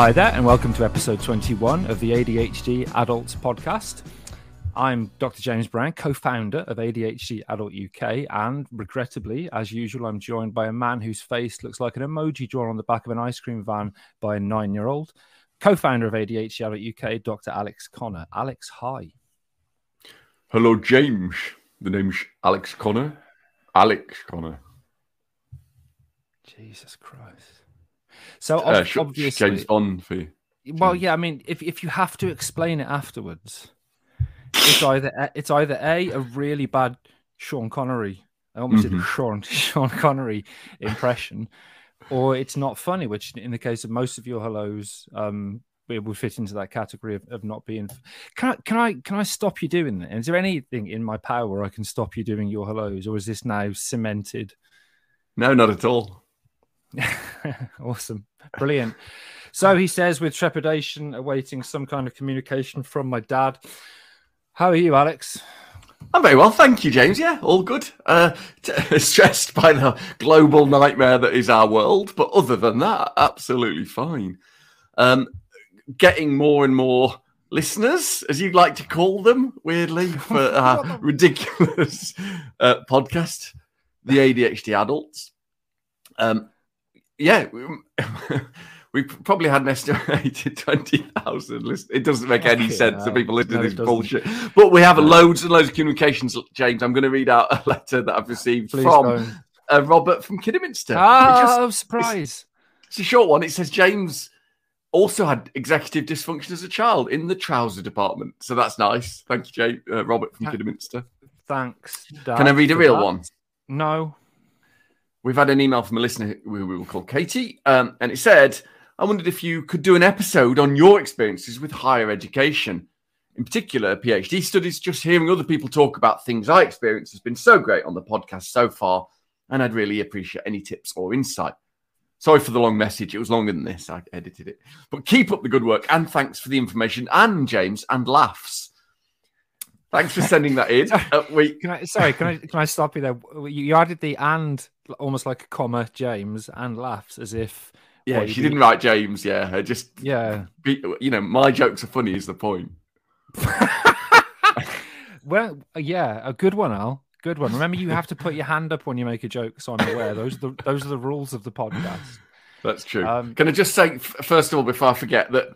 Hi there, and welcome to episode 21 of the ADHD Adults Podcast. I'm Dr. James Brown, co founder of ADHD Adult UK, and regrettably, as usual, I'm joined by a man whose face looks like an emoji drawn on the back of an ice cream van by a nine year old, co founder of ADHD Adult UK, Dr. Alex Conner. Alex, hi. Hello, James. The name's Alex Conner. Alex Conner. Jesus Christ. So Uh, obviously, James Bond for you. well, yeah. I mean, if if you have to explain it afterwards, it's either it's either a a really bad Sean Connery, I almost did a Sean Sean Connery impression, or it's not funny. Which, in the case of most of your hellos, um, it would fit into that category of, of not being. Can I can I can I stop you doing that? Is there anything in my power where I can stop you doing your hellos, or is this now cemented? No, not at all. awesome. Brilliant. So he says, with trepidation, awaiting some kind of communication from my dad. How are you, Alex? I'm very well, thank you, James. Yeah, all good. Uh, t- stressed by the global nightmare that is our world, but other than that, absolutely fine. Um, getting more and more listeners, as you'd like to call them, weirdly, for our ridiculous uh, podcast, the ADHD adults. Um, yeah, we, probably had an estimated 20,000 listeners. It doesn't make any sense that people listen No, to this bullshit. But we have loads and loads of communications, James. I'm going to read out a letter that I've received Please from uh, Robert from Kidderminster. Just- Oh, surprise. it's a short one. It says James also had executive dysfunction as a child in the trouser department. So that's nice. Thank you, James, uh, Robert from Kidderminster. Thanks. Dad, Can I read a real that. one? No. We've had an email from a listener who we will call Katie, um, and it said, I wondered if you could do an episode on your experiences with higher education, in particular PhD studies. Just hearing other people talk about things I experienced has been so great on the podcast so far, and I'd really appreciate any tips or insight. Sorry for the long message. It was longer than this. I edited it. But keep up the good work, and thanks for the information, and James, and laughs. Thanks for sending that in. Uh, we, Can I? Sorry. Can I? Can I stop you there? You you added the and almost like a comma, James, and laughs as if. yeah, she did- didn't write James. Yeah, I just Yeah. be- you know, my jokes are funny is the point. Well, yeah, a good one, Al. Good one. Remember, you have to put your hand up when you make a joke, so I'm aware. Those are the those are the rules of the podcast. That's true. Um, Can I just say, first of all, before I forget, that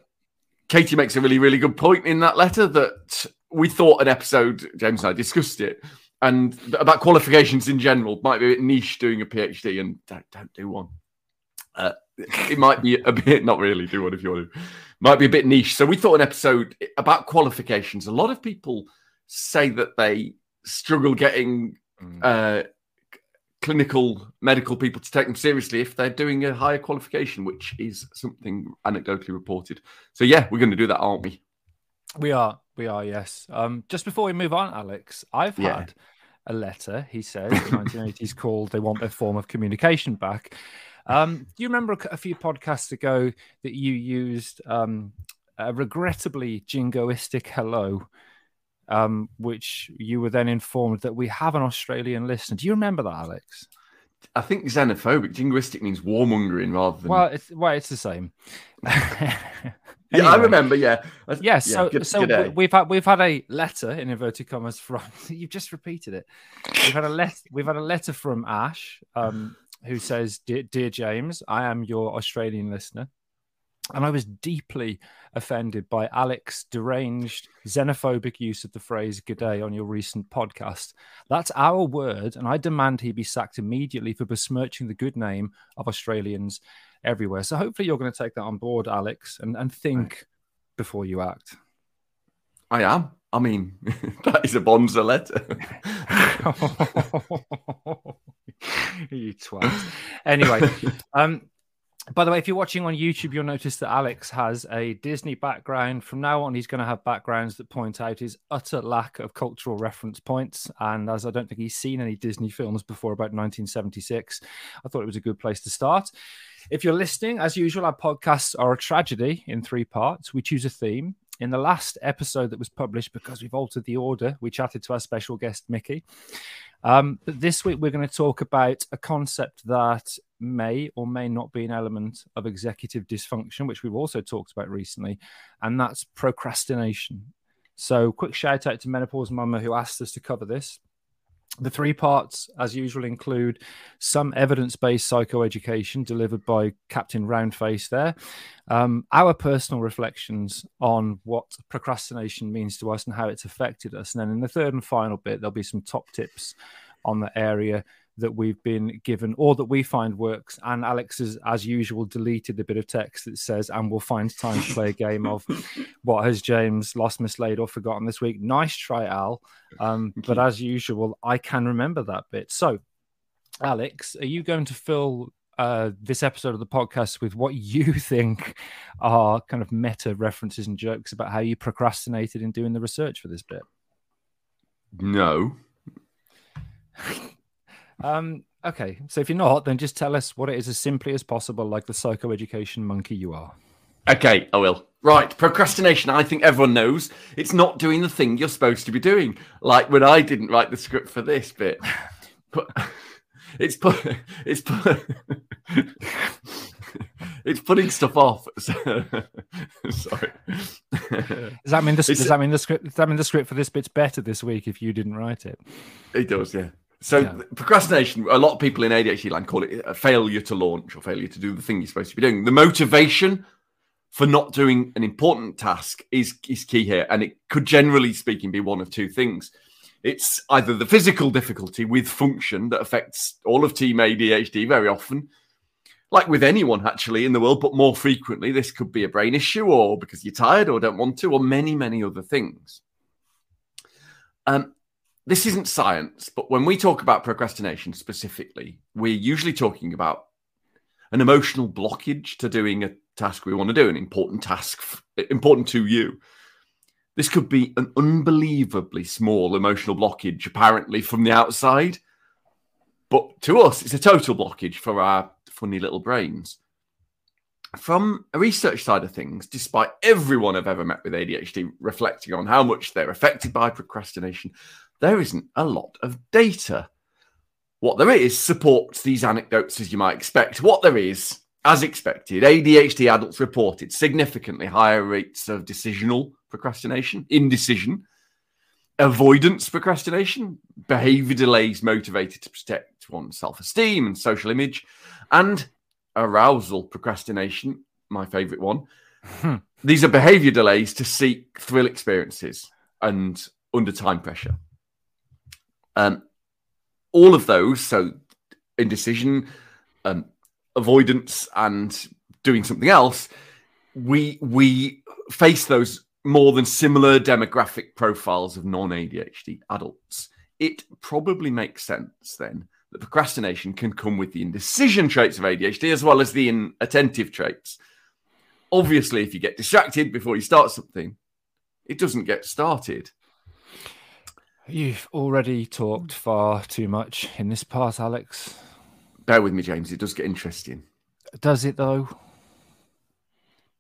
Katie makes a really, really good point in that letter that we thought an episode, James and I discussed it, and th- about qualifications in general might be a bit niche doing a PhD, and don't, don't do one. Uh, it might be a bit, not really, do one if you want to. Might be a bit niche. So we thought an episode about qualifications. A lot of people say that they struggle getting uh, clinical medical people to take them seriously if they're doing a higher qualification, which is something anecdotally reported. So yeah, we're going to do that, aren't we? We are, we are, yes. Um, just before we move on, Alex, I've Yeah. had a letter. He says in 1980s called "They Want Their Form of Communication Back." Um, do you remember a, few podcasts ago that you used um, a regrettably jingoistic hello, um, which you were then informed that we have an Australian listener? Do you remember that, Alex? I think xenophobic, jingoistic means warmongering rather than. Well, it's well, it's the same. yeah, I remember. Yeah. Yes, yeah, so good- so good we- we've had we've had a letter in inverted commas from you've just repeated it. We've had a letter we've had a letter from Ash, um, who says, "Dear, dear James, I am your Australian listener, and I was deeply offended by Alex's deranged xenophobic use of the phrase "g'day" on your recent podcast. That's our word, and I demand he be sacked immediately for besmirching the good name of Australians everywhere. So hopefully you're going to take that on board, Alex, and and think before you act. I am. I mean, that is a Bonza letter. you twat. Anyway, um, by the way, if you're watching on YouTube, you'll notice that Alex has a Disney background. From now on, he's going to have backgrounds that point out his utter lack of cultural reference points. And as I don't think he's seen any Disney films before about 1976, I thought it was a good place to start. If you're listening, as usual, our podcasts are a tragedy in three parts. We choose a theme in the last episode that was published, because we've altered the order, we chatted to our special guest, Mickey. Um, but this week, we're going to talk about a concept that may or may not be an element of executive dysfunction, which we've also talked about recently, and that's procrastination. So, quick shout out to Menopause Mama who asked us to cover this. The three parts, as usual, include some evidence based psychoeducation delivered by Captain Roundface there, um, our personal reflections on what procrastination means to us and how it's affected us. And then in the third and final bit, there'll be some top tips on the area that we've been given or that we find works. And Alex has, as usual, deleted the bit of text that says, and we'll find time to play a game of what has James lost, mislaid, or forgotten this week. Nice try, Al. Um, but as usual, I can remember that bit. So, Alex, are you going to fill uh, this episode of the podcast with what you think are kind of meta references and jokes about how you procrastinated in doing the research for this bit? No. Um, okay, so if you're not, then just tell us what it is as simply as possible, like the psychoeducation monkey you are. Okay, I will. Right, procrastination. I think everyone knows it's not doing the thing you're supposed to be doing. Like when I didn't write the script for this bit, but it's put, it's put, it's putting stuff off. Sorry. Does that mean the, does that mean the script? Does that mean the script for this bit's better this week if you didn't write it? It does, yeah. So yeah. procrastination, a lot of people in ADHD land call it a failure to launch or failure to do the thing you're supposed to be doing. The motivation for not doing an important task is, is key here. And it could generally speaking be one of two things. It's either the physical difficulty with function that affects all of team ADHD very often, like with anyone actually in the world, but more frequently, this could be a brain issue or because you're tired or don't want to, or many, many other things. Um, this isn't science, but when we talk about procrastination specifically, we're usually talking about an emotional blockage to doing a task we want to do, an important task, important to you. This could be an unbelievably small emotional blockage, apparently from the outside, but to us, it's a total blockage for our funny little brains. From a research side of things, despite everyone I've ever met with ADHD reflecting on how much they're affected by procrastination, there isn't a lot of data. What there is supports these anecdotes as you might expect. What there is, as expected, ADHD adults reported significantly higher rates of decisional procrastination, indecision, avoidance procrastination, behavior delays motivated to protect one's self esteem and social image, and arousal procrastination, my favorite one. Hmm. These are behavior delays to seek thrill experiences and under time pressure. Um, all of those, so indecision, um, avoidance, and doing something else, we we face those more than similar demographic profiles of non-ADHD adults. It probably makes sense then that procrastination can come with the indecision traits of ADHD as well as the inattentive traits. Obviously, if you get distracted before you start something, it doesn't get started. You've already talked far too much in this part, Alex. Bear with me, James. It does get interesting. Does it, though?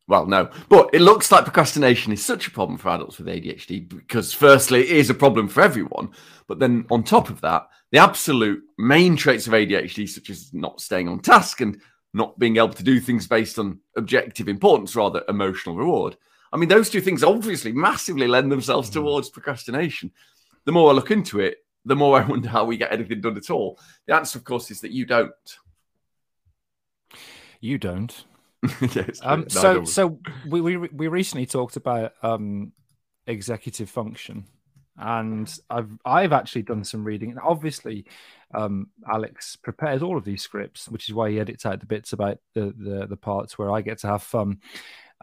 Well, no. But it looks like procrastination is such a problem for adults with ADHD because, firstly, it is a problem for everyone. But then, on top of that, the absolute main traits of ADHD, such as not staying on task and not being able to do things based on objective importance, rather emotional reward. I mean, those two things obviously massively lend themselves hmm. towards procrastination the more I look into it, the more I wonder how we get anything done at all. The answer, of course, is that you don't. You don't. yes, um, no, so, so we, we we recently talked about um, executive function, and I've I've actually done some reading. And obviously, um, Alex prepares all of these scripts, which is why he edits out the bits about the the, the parts where I get to have fun.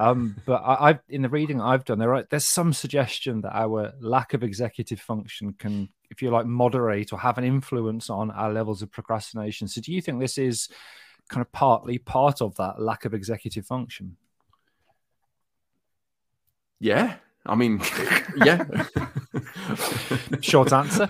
Um, but I, have in the reading I've done, there are, there's some suggestion that our lack of executive function can, if you like, moderate or have an influence on our levels of procrastination. So, do you think this is kind of partly part of that lack of executive function? Yeah, I mean, yeah. Short answer.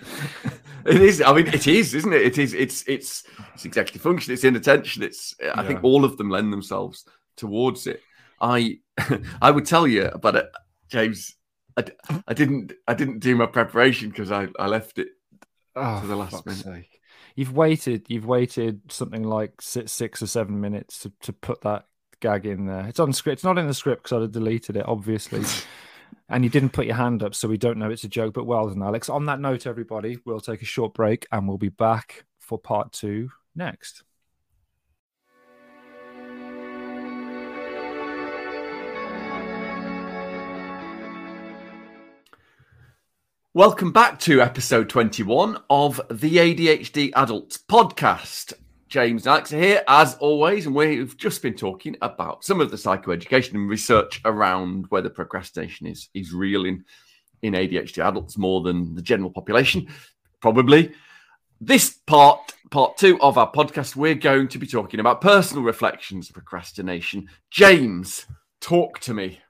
It is. I mean, it is, isn't it? It is. It's. It's. It's executive function. It's inattention. It's. I yeah. think all of them lend themselves towards it. I I would tell you about it. Uh, James, I, I didn't I didn't do my preparation because I, I left it Oh, to the last minute. sake. You've waited. You've waited something like six, six or seven minutes to, to put that gag in there. It's on script. It's not in the script because I'd have deleted it, obviously. and you didn't put your hand up, so we don't know it's a joke. But well done, Alex. On that note, everybody, we'll take a short break and we'll be back for part two next. Welcome back to episode 21 of the ADHD Adults podcast. James and Alex here as always, and we've just been talking about some of the psychoeducation and research around whether procrastination is, is real in, in ADHD adults more than the general population. Probably. This part, part two of our podcast, we're going to be talking about personal reflections of procrastination. James, talk to me.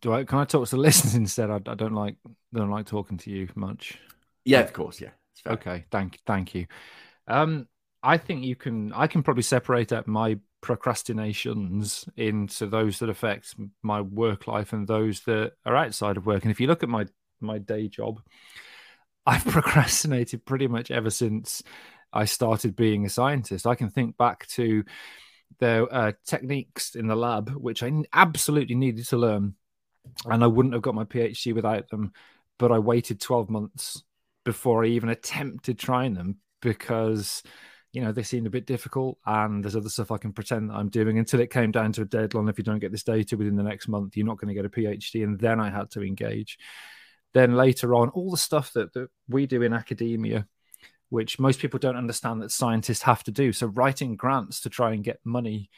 Do I? Can I talk to the listeners instead? I, I don't like. Don't like talking to you much. Yeah, of course. Yeah. Okay, thank thank you. Um, I think you can. I can probably separate out my procrastinations into those that affect my work life and those that are outside of work. And if you look at my my day job, I've procrastinated pretty much ever since I started being a scientist. I can think back to the uh, techniques in the lab which I absolutely needed to learn, and I wouldn't have got my PhD without them. But I waited twelve months before I even attempted trying them because you know they seemed a bit difficult and there's other stuff I can pretend that I'm doing until it came down to a deadline. If you don't get this data within the next month, you're not going to get a PhD. And then I had to engage. Then later on, all the stuff that, that we do in academia, which most people don't understand that scientists have to do. So writing grants to try and get money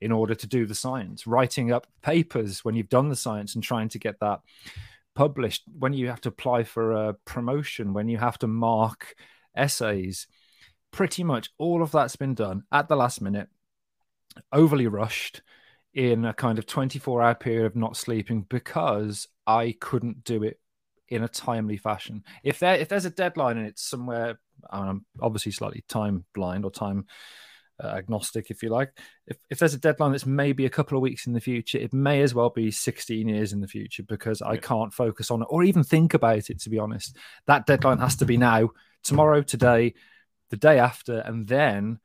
in order to do the science, writing up papers when you've done the science and trying to get that published, when you have to apply for a promotion, when you have to mark essays, pretty much all of that's been done at the last minute, overly rushed in a kind of 24 hour period of not sleeping because I couldn't do it in a timely fashion. If there if there's a deadline and it's somewhere I'm obviously slightly time blind or time uh, agnostic, if you like. If, if there's a deadline that's maybe a couple of weeks in the future, it may as well be 16 years in the future because I can't focus on it or even think about it, to be honest. That deadline has to be now, tomorrow, today, the day after, and then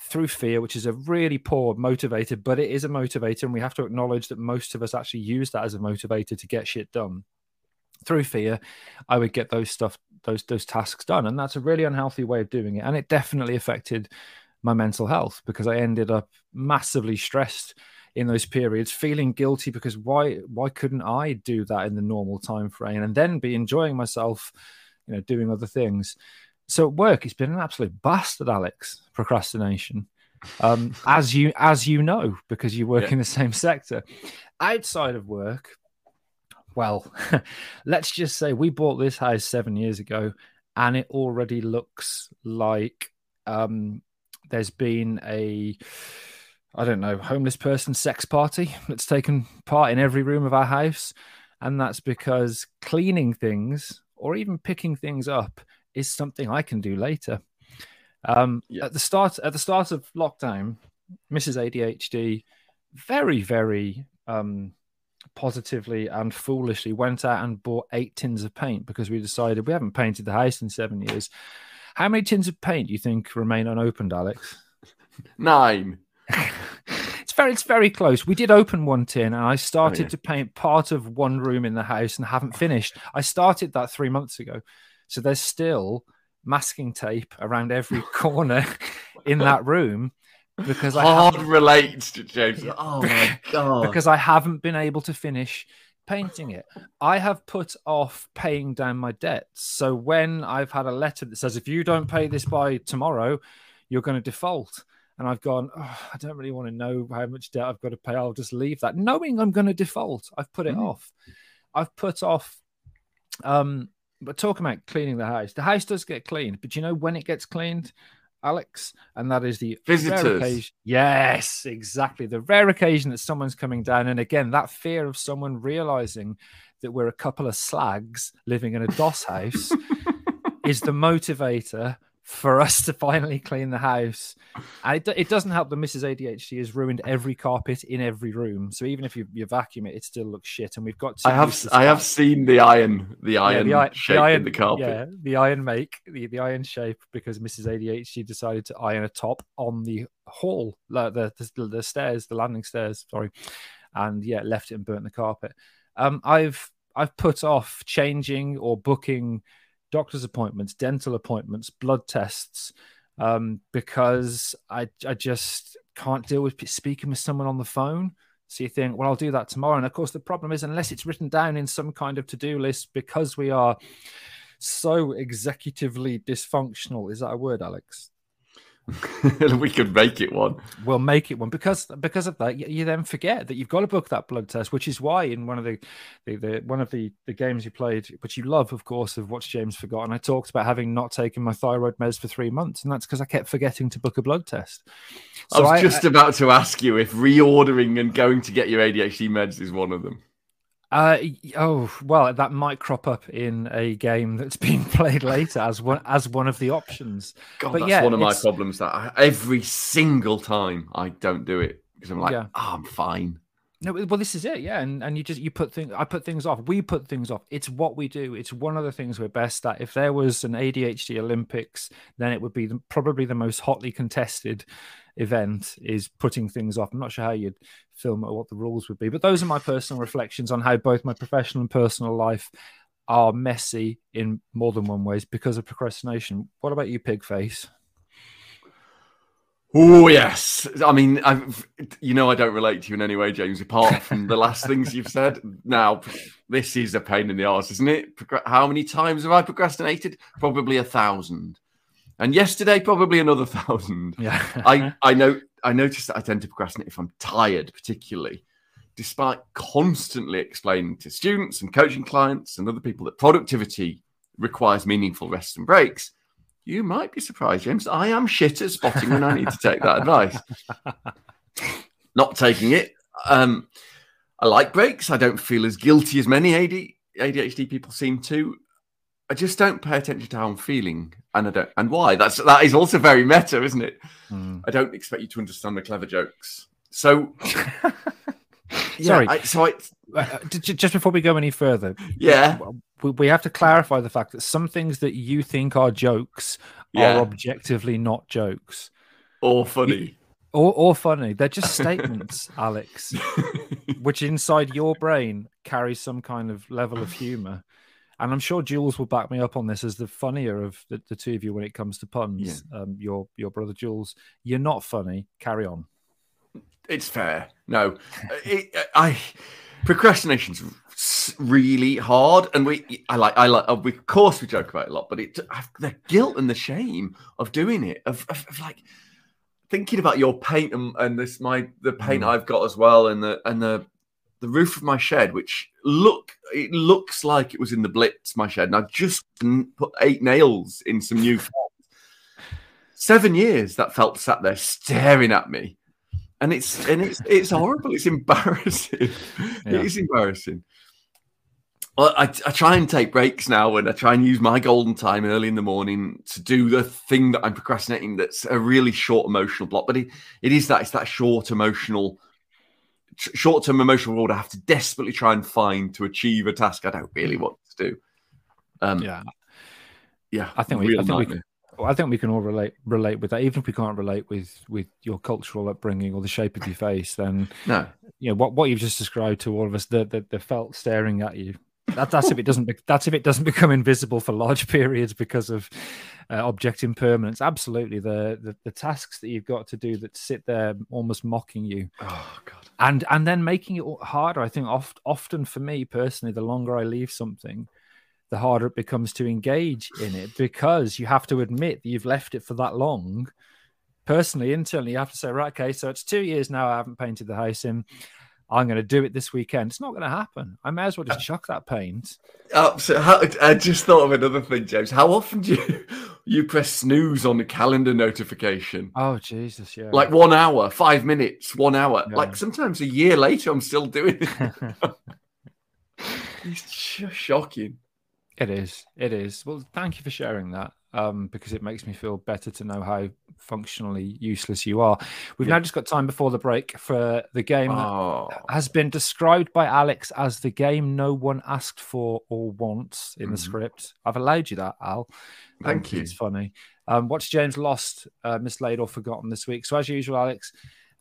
through fear, which is a really poor motivator, but it is a motivator. And we have to acknowledge that most of us actually use that as a motivator to get shit done. Through fear, I would get those stuff, those those tasks done, and that's a really unhealthy way of doing it. And it definitely affected my mental health because I ended up massively stressed in those periods, feeling guilty because why why couldn't I do that in the normal time frame and then be enjoying myself, you know, doing other things. So at work, it's been an absolute bastard, Alex. Procrastination, um, as you as you know, because you work Yeah. in the same sector. Outside of work, well, let's just say we bought this house seven years ago, and it already looks like um, there's been a I don't know homeless person sex party that's taken part in every room of our house, and that's because cleaning things or even picking things up is something I can do later. Um, Yeah. At the start, at the start of lockdown, Mrs. ADHD very, very um, positively and foolishly went out and bought eight tins of paint because we decided we haven't painted the house in seven years. How many tins of paint do you think remain unopened, Alex? Nine. it's very it's very close. We did open one tin and I oh, started yeah. to paint part of one room in the house and haven't finished. I started that three months ago. So there's still masking tape around every corner in that room because I Hard relates to James. Oh my god. because I haven't been able to finish painting it. I have put off paying down my debts. So when I've had a letter that says if you don't pay this by tomorrow, you're going to default. And I've gone, oh, I don't really want to know how much debt I've got to pay. I'll just leave that, knowing I'm going to default. I've put it Mhm. off. I've put off. Um, but talking about cleaning the house, the house does get cleaned, but you know when it gets cleaned, Alex, and that is the rare Visitors. occasion- Yes, exactly. The rare occasion that someone's coming down, and again, that fear of someone realizing that we're a couple of slags living in a DOS house is the motivator for us to finally clean the house. And it, it doesn't help that Mrs. ADHD has ruined every carpet in every room. So even if you, you vacuum it, it still looks shit. And we've got. I have I have seen the iron the iron yeah, the, shape the iron, in the carpet. Yeah, the iron make the, the iron shape because Mrs. ADHD decided to iron a top on the hall, the, the the stairs, the landing stairs. Sorry, and yeah, left it and burnt the carpet. Um, I've I've put off changing or booking doctor's appointments, dental appointments, blood tests, um, because I I just can't deal with speaking with someone on the phone. So you think, well, I'll do that tomorrow. And of course, the problem is, unless it's written down in some kind of to do list, because we are so executively dysfunctional. Is that a word, Alex? we could make it one. We'll make it one because because of that. You, you, then forget that you've got to book that blood test, which is why in one of the, the, the one of the, the games you played, which you love, of course, of What's James Forgotten. I talked about having not taken my thyroid meds for three months, and that's because I kept forgetting to book a blood test. So I was just I, about to ask you if reordering and going to get your ADHD meds is one of them. Uh, oh well, that might crop up in a game that's being played later as one as one of the options. God, but that's yeah, one of my problems. That I, every single time I don't do it because I'm like, yeah. oh, I'm fine. No, well, this is it, yeah. And and you just you put things. I put things off. We put things off. It's what we do. It's one of the things we're best at. If there was an ADHD Olympics, then it would be the, probably the most hotly contested event. Is putting things off. I'm not sure how you'd film or what the rules would be, but those are my personal reflections on how both my professional and personal life are messy in more than one ways because of procrastination. What about you, Pigface? Oh yes, I mean, I've, you know, I don't relate to you in any way, James. Apart from the last things you've said. Now, this is a pain in the arse, isn't it? How many times have I procrastinated? Probably a thousand, and yesterday probably another thousand. Yeah, I I know I notice that I tend to procrastinate if I'm tired, particularly, despite constantly explaining to students and coaching clients and other people that productivity requires meaningful rest and breaks you might be surprised, James. I am shit at spotting when I need to take that advice. Not taking it. Um, I like breaks. I don't feel as guilty as many AD, ADHD people seem to. I just don't pay attention to how I'm feeling, and I don't, and why. That's that is also very meta, isn't it? Mm. I don't expect you to understand the clever jokes. So, yeah, sorry. I, so I, uh, uh just before we go any further, yeah, we, we have to clarify the fact that some things that you think are jokes yeah. are objectively not jokes or funny. Or, or funny. They're just statements, Alex, which inside your brain carries some kind of level of humor. And I'm sure Jules will back me up on this as the funnier of the, the two of you when it comes to puns. Yeah. Um, your your brother Jules, you're not funny. Carry on. It's fair. No, it, I procrastination's really hard, and we I like I like of course we joke about it a lot, but it the guilt and the shame of doing it of, of, of like thinking about your paint and, and, this my the paint mm. I've got as well, and the and the the roof of my shed, which look it looks like it was in the Blitz, my shed, and I've just put eight nails in some new. Seven years that felt sat there staring at me and it's and it's it's horrible. It's embarrassing. Yeah. It is embarrassing. Well, I, I try and take breaks now, and I try and use my golden time early in the morning to do the thing that I'm procrastinating. That's a really short emotional block, but it, it is that it's that short emotional, short term emotional reward I have to desperately try and find to achieve a task I don't really want to do. Um, yeah, yeah, I think we, I think we, I think we can all relate relate with that. Even if we can't relate with with your cultural upbringing or the shape of your face, then no, you know what what you've just described to all of us, the the, the felt staring at you. That, that's if it doesn't that's if it doesn't become invisible for large periods because of uh, object impermanence. Absolutely, the, the the tasks that you've got to do that sit there almost mocking you. Oh god, and and then making it harder. I think oft, often for me personally, the longer I leave something the harder it becomes to engage in it because you have to admit that you've left it for that long. Personally, internally, you have to say, right, okay, so it's two years now I haven't painted the house in. I'm going to do it this weekend. It's not going to happen. I may as well just uh, chuck that paint. Oh, so how, I just thought of another thing, James. How often do you you press snooze on the calendar notification? Oh Jesus, yeah. Like one hour, five minutes, one hour. Yeah. Like sometimes a year later, I'm still doing it. it's just shocking. It is. It is. Well, thank you for sharing that. um, because it makes me feel better to know how functionally useless you are. We've yeah. now just got time before the break for the game oh. that has been described by Alex as the game no one asked for or wants in mm-hmm. the script. I've allowed you that, Al. Thank um, you. It's funny. Um, what's James lost, uh, mislaid, or forgotten this week? So, as usual, Alex,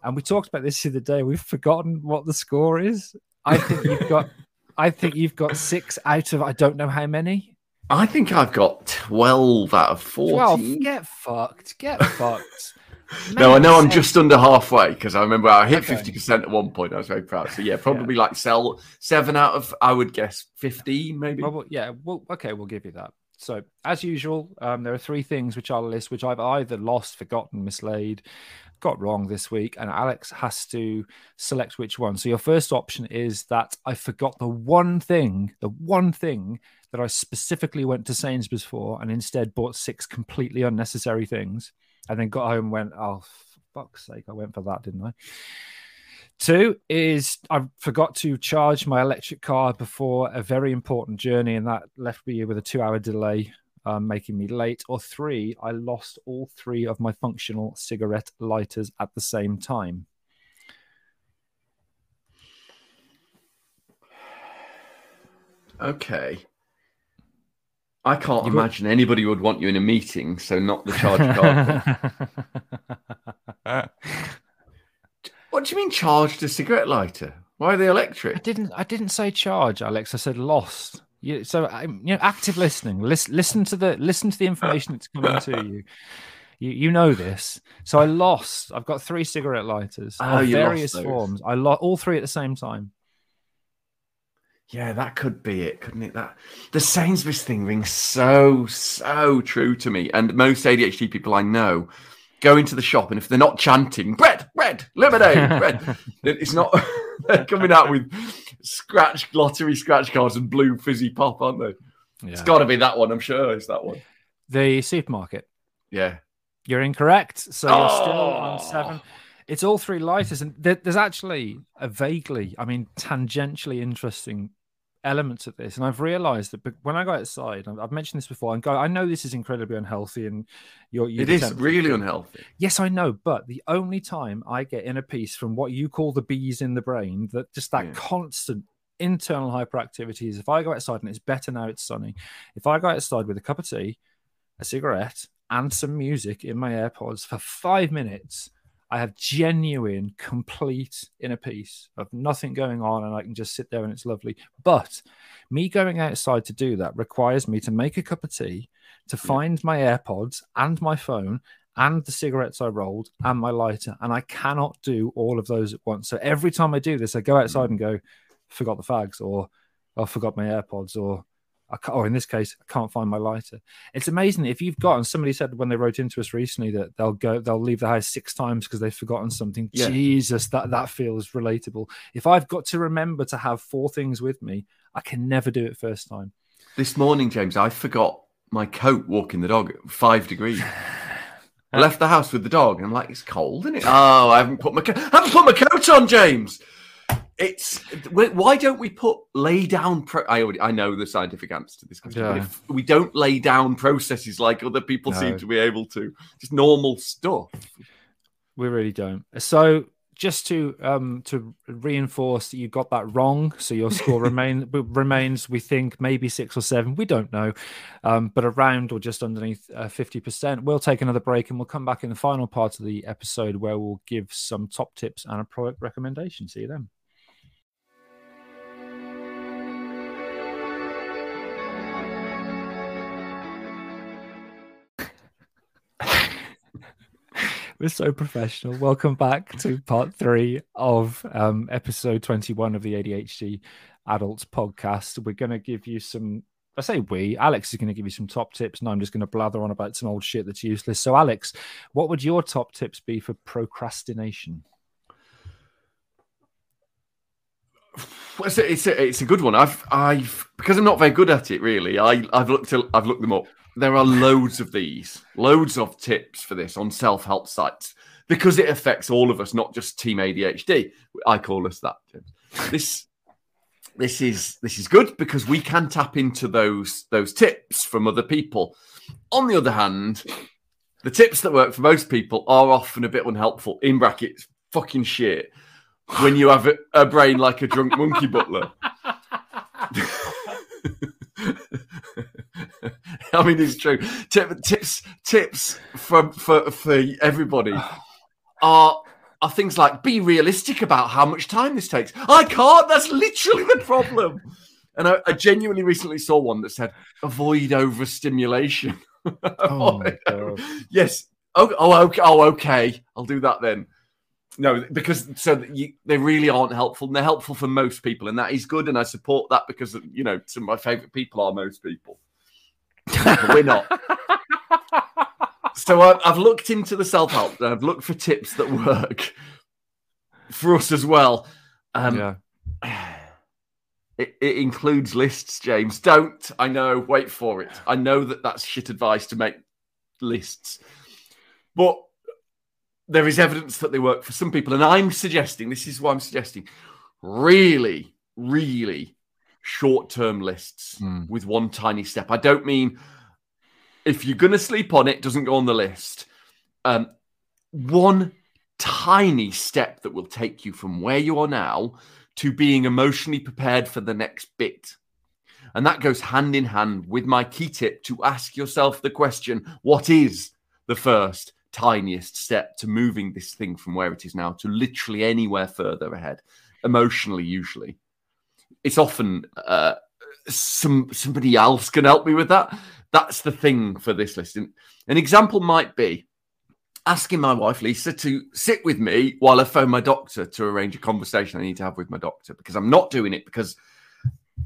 and we talked about this the other day. We've forgotten what the score is. I think you've got. I think you've got six out of I don't know how many. I think I've got 12 out of 14. 12. Get fucked. Get fucked. no, I know I'm just under halfway because I remember I hit fifty percent at one point. I was very proud. So yeah, probably yeah. like sell seven out of I would guess fifteen, maybe. Well, yeah, well, okay, we'll give you that. So as usual, um, there are three things which I'll list, which I've either lost, forgotten, mislaid, got wrong this week, and Alex has to select which one. So your first option is that I forgot the one thing, the one thing that I specifically went to Sainsbury's for and instead bought six completely unnecessary things and then got home and went, oh, fuck's sake, I went for that, didn't I? Two is I forgot to charge my electric car before a very important journey, and that left me with a two hour delay, um, making me late. Or three, I lost all three of my functional cigarette lighters at the same time. Okay. I can't you imagine would... anybody would want you in a meeting, so not the charge card. what do you mean charged a cigarette lighter? Why are they electric? I didn't. I didn't say charge, Alex. I said lost. You, so you know, active listening. Listen, listen to the listen to the information that's coming to you. You, you know this. So I lost. I've got three cigarette lighters oh, of various forms. I lost all three at the same time. Yeah, that could be it, couldn't it? That the Sainsbury's thing rings so so true to me, and most ADHD people I know go into the shop, and if they're not chanting "bread, bread, lemonade, bread," it's not. they're coming out with scratch lottery scratch cards and blue fizzy pop, aren't they? Yeah. It's got to be that one. I'm sure it's that one. The supermarket. Yeah, you're incorrect. So you're oh. still on seven. It's all three lighters, and there's actually a vaguely, I mean, tangentially interesting elements of this, and I've realised that when I go outside, I've mentioned this before, and go, I know this is incredibly unhealthy, and you're, you're it is really unhealthy. Yes, I know, but the only time I get in a peace from what you call the bees in the brain, that just that yeah. constant internal hyperactivity is if I go outside and it's better now it's sunny. If I go outside with a cup of tea, a cigarette, and some music in my AirPods for five minutes I have genuine, complete inner peace of nothing going on, and I can just sit there and it's lovely. But me going outside to do that requires me to make a cup of tea, to find my AirPods and my phone and the cigarettes I rolled and my lighter, and I cannot do all of those at once. So every time I do this, I go outside mm. and go, forgot the fags, or I forgot my AirPods, or or in this case, I can't find my lighter. It's amazing if you've got, and somebody said when they wrote into us recently that they'll go, they'll leave the house six times because they've forgotten something. Yeah. Jesus, that that feels relatable. If I've got to remember to have four things with me, I can never do it first time. This morning, James, I forgot my coat walking the dog at five degrees. I left the house with the dog, and I'm like, it's cold, isn't it? Oh, I haven't put my co- haven't put my coat on, James. It's why don't we put lay down? Pro- I already I know the scientific answer to this question, yeah. but if we don't lay down processes like other people no. seem to be able to, just normal stuff. We really don't. So just to um to reinforce that you got that wrong so your score remain remains we think maybe six or seven we don't know um but around or just underneath uh, 50% we'll take another break and we'll come back in the final part of the episode where we'll give some top tips and a product recommendation see you then We're so professional. Welcome back to part three of um, episode 21 of the ADHD Adults podcast. We're going to give you some, I say we, Alex is going to give you some top tips, and I'm just going to blather on about some old shit that's useless. So, Alex, what would your top tips be for procrastination? It's a, it's a, it's a good one. I've I've because I'm not very good at it really. I I've looked I've looked them up there are loads of these, loads of tips for this on self help sites because it affects all of us, not just Team ADHD. I call us that. This this is this is good because we can tap into those those tips from other people. On the other hand, the tips that work for most people are often a bit unhelpful. In brackets, fucking shit. When you have a, a brain like a drunk monkey butler. I mean, it's true. Tip, tips, tips for for for everybody are are things like be realistic about how much time this takes. I can't. That's literally the problem. And I, I genuinely recently saw one that said avoid overstimulation. Oh my yes. Oh, oh, okay. Oh, okay. I'll do that then. No, because so you, they really aren't helpful. And they're helpful for most people, and that is good. And I support that because you know some of my favorite people are most people. We're not. so I've, I've looked into the self help. I've looked for tips that work for us as well. Um, yeah. It, it includes lists, James. Don't. I know. Wait for it. I know that that's shit advice to make lists, but there is evidence that they work for some people. And I'm suggesting this is what I'm suggesting really, really short term lists Mm. with one tiny step. I don't mean if you're going to sleep on it, doesn't go on the list. Um, one tiny step that will take you from where you are now to being emotionally prepared for the next bit. And that goes hand in hand with my key tip to ask yourself the question what is the first tiniest step to moving this thing from where it is now to literally anywhere further ahead, emotionally, usually? It's often uh, some somebody else can help me with that. That's the thing for this list. An example might be asking my wife Lisa to sit with me while I phone my doctor to arrange a conversation I need to have with my doctor because I'm not doing it because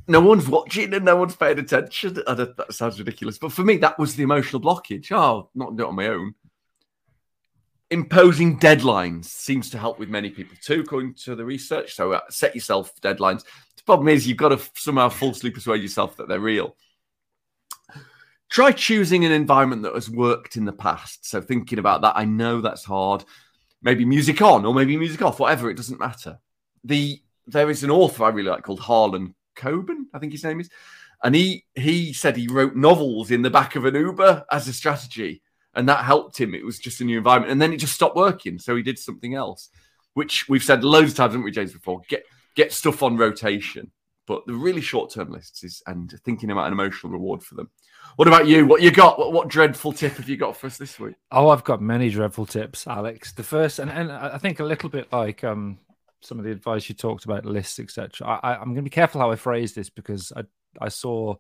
no one's watching and no one's paying attention. That sounds ridiculous, but for me, that was the emotional blockage. Oh, not do it on my own. Imposing deadlines seems to help with many people too, according to the research. So uh, set yourself deadlines. The problem is you've got to somehow falsely persuade yourself that they're real. Try choosing an environment that has worked in the past. So thinking about that, I know that's hard. Maybe music on or maybe music off, whatever. It doesn't matter. The there is an author I really like called Harlan Coben, I think his name is, and he he said he wrote novels in the back of an Uber as a strategy, and that helped him. It was just a new environment, and then it just stopped working, so he did something else, which we've said loads of times, haven't we, James? Before get get stuff on rotation, but the really short term lists is and thinking about an emotional reward for them. What about you? What you got? What, what dreadful tip have you got for us this week? Oh, I've got many dreadful tips, Alex. The first, and, and I think a little bit like um, some of the advice you talked about, lists, etc. I, I'm going to be careful how I phrase this because I, I saw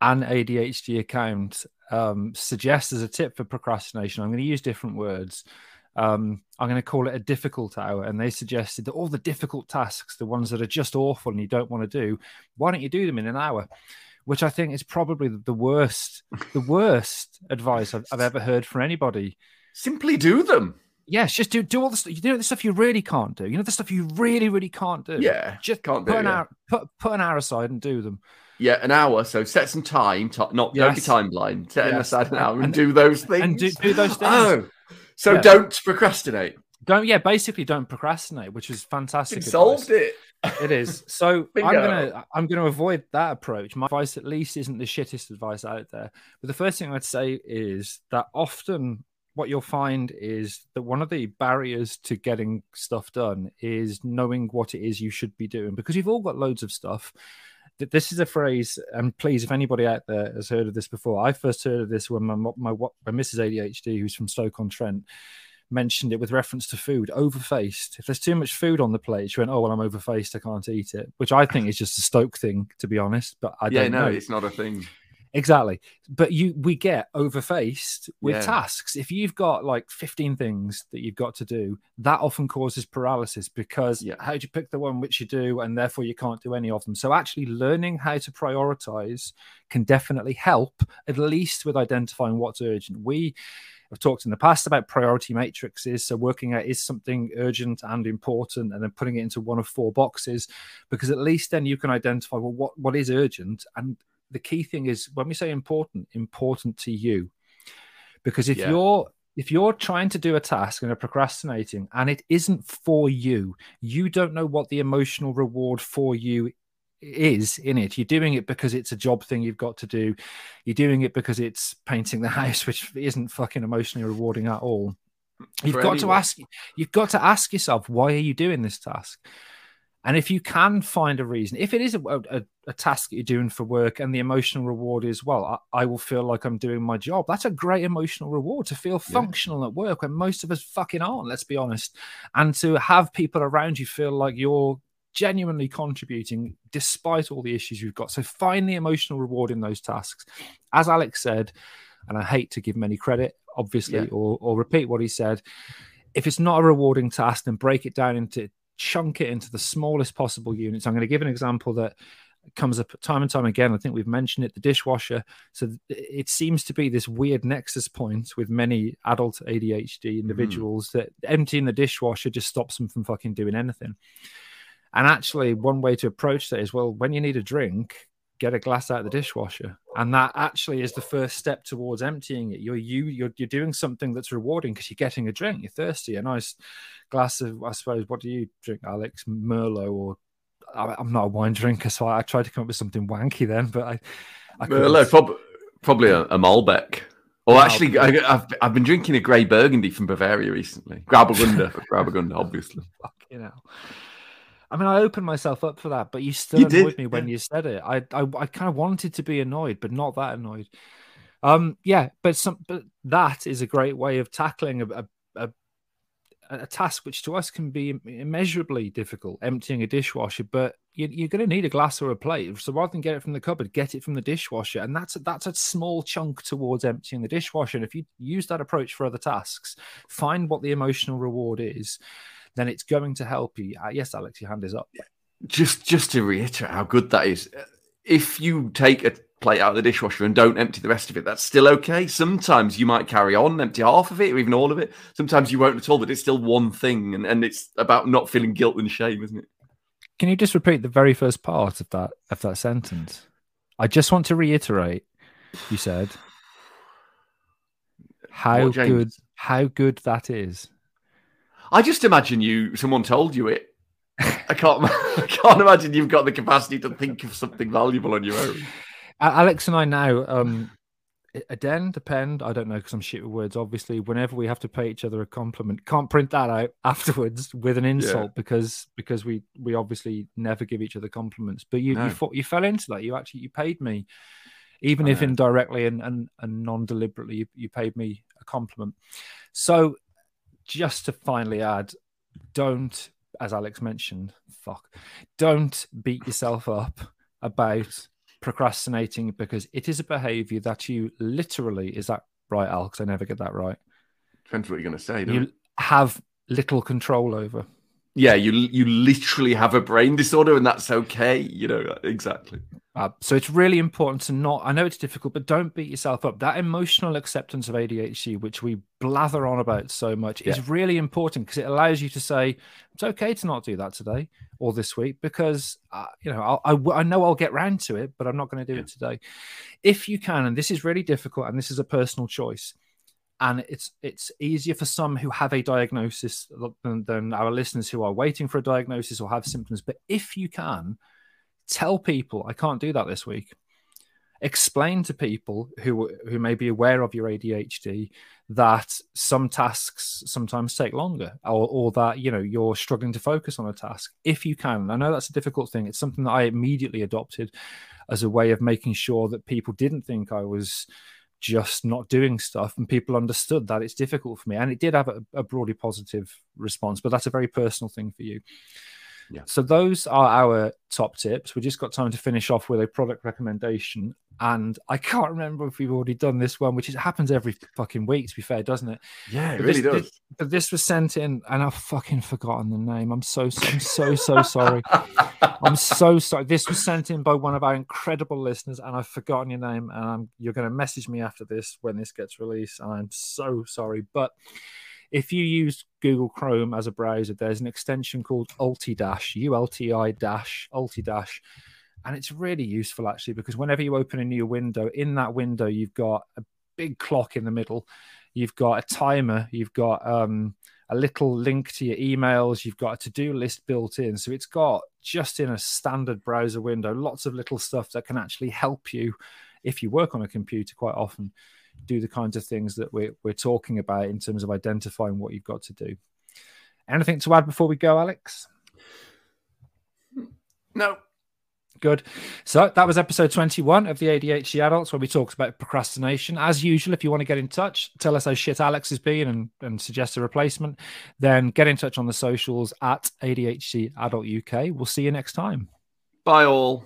an ADHD account um, suggest as a tip for procrastination. I'm going to use different words. Um, I'm going to call it a difficult hour. And they suggested that all the difficult tasks, the ones that are just awful and you don't want to do, why don't you do them in an hour? Which I think is probably the worst, the worst advice I've, I've ever heard from anybody. Simply do them. Yes, just do do all the stuff. You know the stuff you really can't do. You know the stuff you really, really can't do. Yeah, just can't put do an yeah. hour put put an hour aside and do them. Yeah, an hour. So set some time. Not don't be time blind. Set Yes. aside an hour and, And- do those things. and do- do those things. Oh, so Yeah. don't procrastinate. Don't yeah, basically don't procrastinate, which is fantastic. Advice. solved it. It is. So I'm gonna I'm gonna avoid that approach. My advice at least isn't the shittest advice out there. But the first thing I'd say is that often what you'll find is that one of the barriers to getting stuff done is knowing what it is you should be doing because you've all got loads of stuff. Th- This is a phrase, and please, if anybody out there has heard of this before, I first heard of this when my my, my, my Mrs. ADHD, who's from Stoke on Trent, mentioned it with reference to food overfaced if there's too much food on the plate she went oh well i'm overfaced i can't eat it which i think is just a stoke thing to be honest but i yeah, don't no, know it's not a thing. Exactly but you we get overfaced with Yeah. tasks if you've got like 15 things that you've got to do that often causes paralysis because Yeah. how do you pick the one which you do and therefore you can't do any of them so actually learning how to prioritize can definitely help at least with identifying what's urgent we I've talked in the past about priority matrices. So working out is something urgent and important, and then putting it into one of four boxes, because at least then you can identify well what what is urgent. And the key thing is when we say important, important to you, because if Yeah. you're if you're trying to do a task and are procrastinating and it isn't for you, you don't know what the emotional reward for you is in it. You're doing it because it's a job thing you've got to do. You're doing it because it's painting the house, which isn't fucking emotionally rewarding at all. You've For got to ask you've got to ask yourself why are you doing this task? And if you can find a reason, if it is a, a, a task that you're doing for work and the emotional reward is, well, I, I will feel like I'm doing my job, that's a great emotional reward to feel Yeah. functional at work when most of us fucking aren't, let's be honest. And to have people around you feel like you're genuinely contributing despite all the issues you've got. So find the emotional reward in those tasks. As Alex said, and I hate to give him any credit, obviously, Yeah. or, or repeat what he said. If it's not a rewarding task, then break it down into chunk it into the smallest possible units. I'm going to give an example that comes up time and time again. I think we've mentioned it the dishwasher. So it seems to be this weird nexus point with many adult ADHD mm-hmm. individuals that emptying the dishwasher just stops them from fucking doing anything. And actually, one way to approach that is well, when you need a drink, get a glass out of the dishwasher, and that actually is the first step towards emptying it. You're you you're, you're doing something that's rewarding because you're getting a drink. You're thirsty. A nice glass of, I suppose. What do you drink, Alex? Merlot or I, I'm not a wine drinker, so I, I tried to come up with something wanky then, but I. I. Merlot, prob- probably a, a Malbec. Or Malbec. actually, I, I've I've been drinking a grey Burgundy from Bavaria recently. Grauburgunder, Grauburgunder, obviously. you know. I mean, I opened myself up for that, but you still You annoyed did, me when yeah. you said it. I, I, I kind of wanted to be annoyed, but not that annoyed. Um, yeah, but some, but that is a great way of tackling a, a, a, task which to us can be immeasurably difficult, emptying a dishwasher. But you, you're going to need a glass or a plate, so rather than get it from the cupboard, get it from the dishwasher, and that's a, that's a small chunk towards emptying the dishwasher. And if you use that approach for other tasks, find what the emotional reward is then it's going to help you. Uh, yes, Alex, your hand is up. Just just to reiterate how good that is. If you take a plate out of the dishwasher and don't empty the rest of it, that's still okay. Sometimes you might carry on, empty half of it or even all of it. Sometimes you won't at all, but it's still one thing. And, and it's about not feeling guilt and shame, isn't it? Can you just repeat the very first part of that of that sentence? I just want to reiterate. You said how good how good that is. I just imagine you, someone told you it. I can't, I can't imagine you've got the capacity to think of something valuable on your own. Alex and I now, um, again, depend. I don't know because I'm shit with words. Obviously, whenever we have to pay each other a compliment, can't print that out afterwards with an insult because because we we obviously never give each other compliments. But you No. you, fought, you fell into that. You actually you paid me, even I if know. indirectly and and, and non deliberately, you, you paid me a compliment. So just to finally add, don't, as Alex mentioned, fuck, don't beat yourself up about procrastinating because it is a behavior that you literally, is that right, Alex? I never get that right. Depends what you're going to say. You it? have little control over. Yeah, you you literally have a brain disorder, and that's okay. You know exactly. Uh, so it's really important to not. I know it's difficult, but don't beat yourself up. That emotional acceptance of ADHD, which we blather on about so much, is really important because it allows you to say it's okay to not do that today or this week because uh, you know I'll, I, w- I know I'll get round to it, but I'm not going to do Yeah. it today. If you can, and this is really difficult, and this is a personal choice, and it's it's easier for some who have a diagnosis than, than our listeners who are waiting for a diagnosis or have symptoms. But if you can, tell people I can't do that this week. Explain to people who who may be aware of your ADHD that some tasks sometimes take longer, or, or that you know you're struggling to focus on a task. If you can, I know that's a difficult thing. It's something that I immediately adopted as a way of making sure that people didn't think I was just not doing stuff and people understood that it's difficult for me. And it did have a, a broadly positive response but that's a very personal thing for you Yeah. so those are our top tips we just got time to finish off with a product recommendation and i can't remember if we've already done this one which is, happens every fucking week to be fair doesn't it Yeah, it But really this- does. this- but this was sent in and i've fucking forgotten the name i'm so i'm so so sorry I'm so sorry. This was sent in by one of our incredible listeners, and I've forgotten your name. And I'm, you're going to message me after this when this gets released. And I'm so sorry. But if you use Google Chrome as a browser, there's an extension called Ultidash, U L T I dash, Ultidash. And it's really useful actually because whenever you open a new window, in that window, you've got a big clock in the middle, you've got a timer, you've got um, a little link to your emails. You've got a to do list built in. So it's got just in a standard browser window, lots of little stuff that can actually help you if you work on a computer quite often do the kinds of things that we're, we're talking about in terms of identifying what you've got to do. Anything to add before we go, Alex? No. Good. So that was episode 21 of the ADHD Adults, where we talked about procrastination. As usual, if you want to get in touch, tell us how shit Alex has been and, and suggest a replacement, then get in touch on the socials at ADHD Adult UK. We'll see you next time. Bye, all.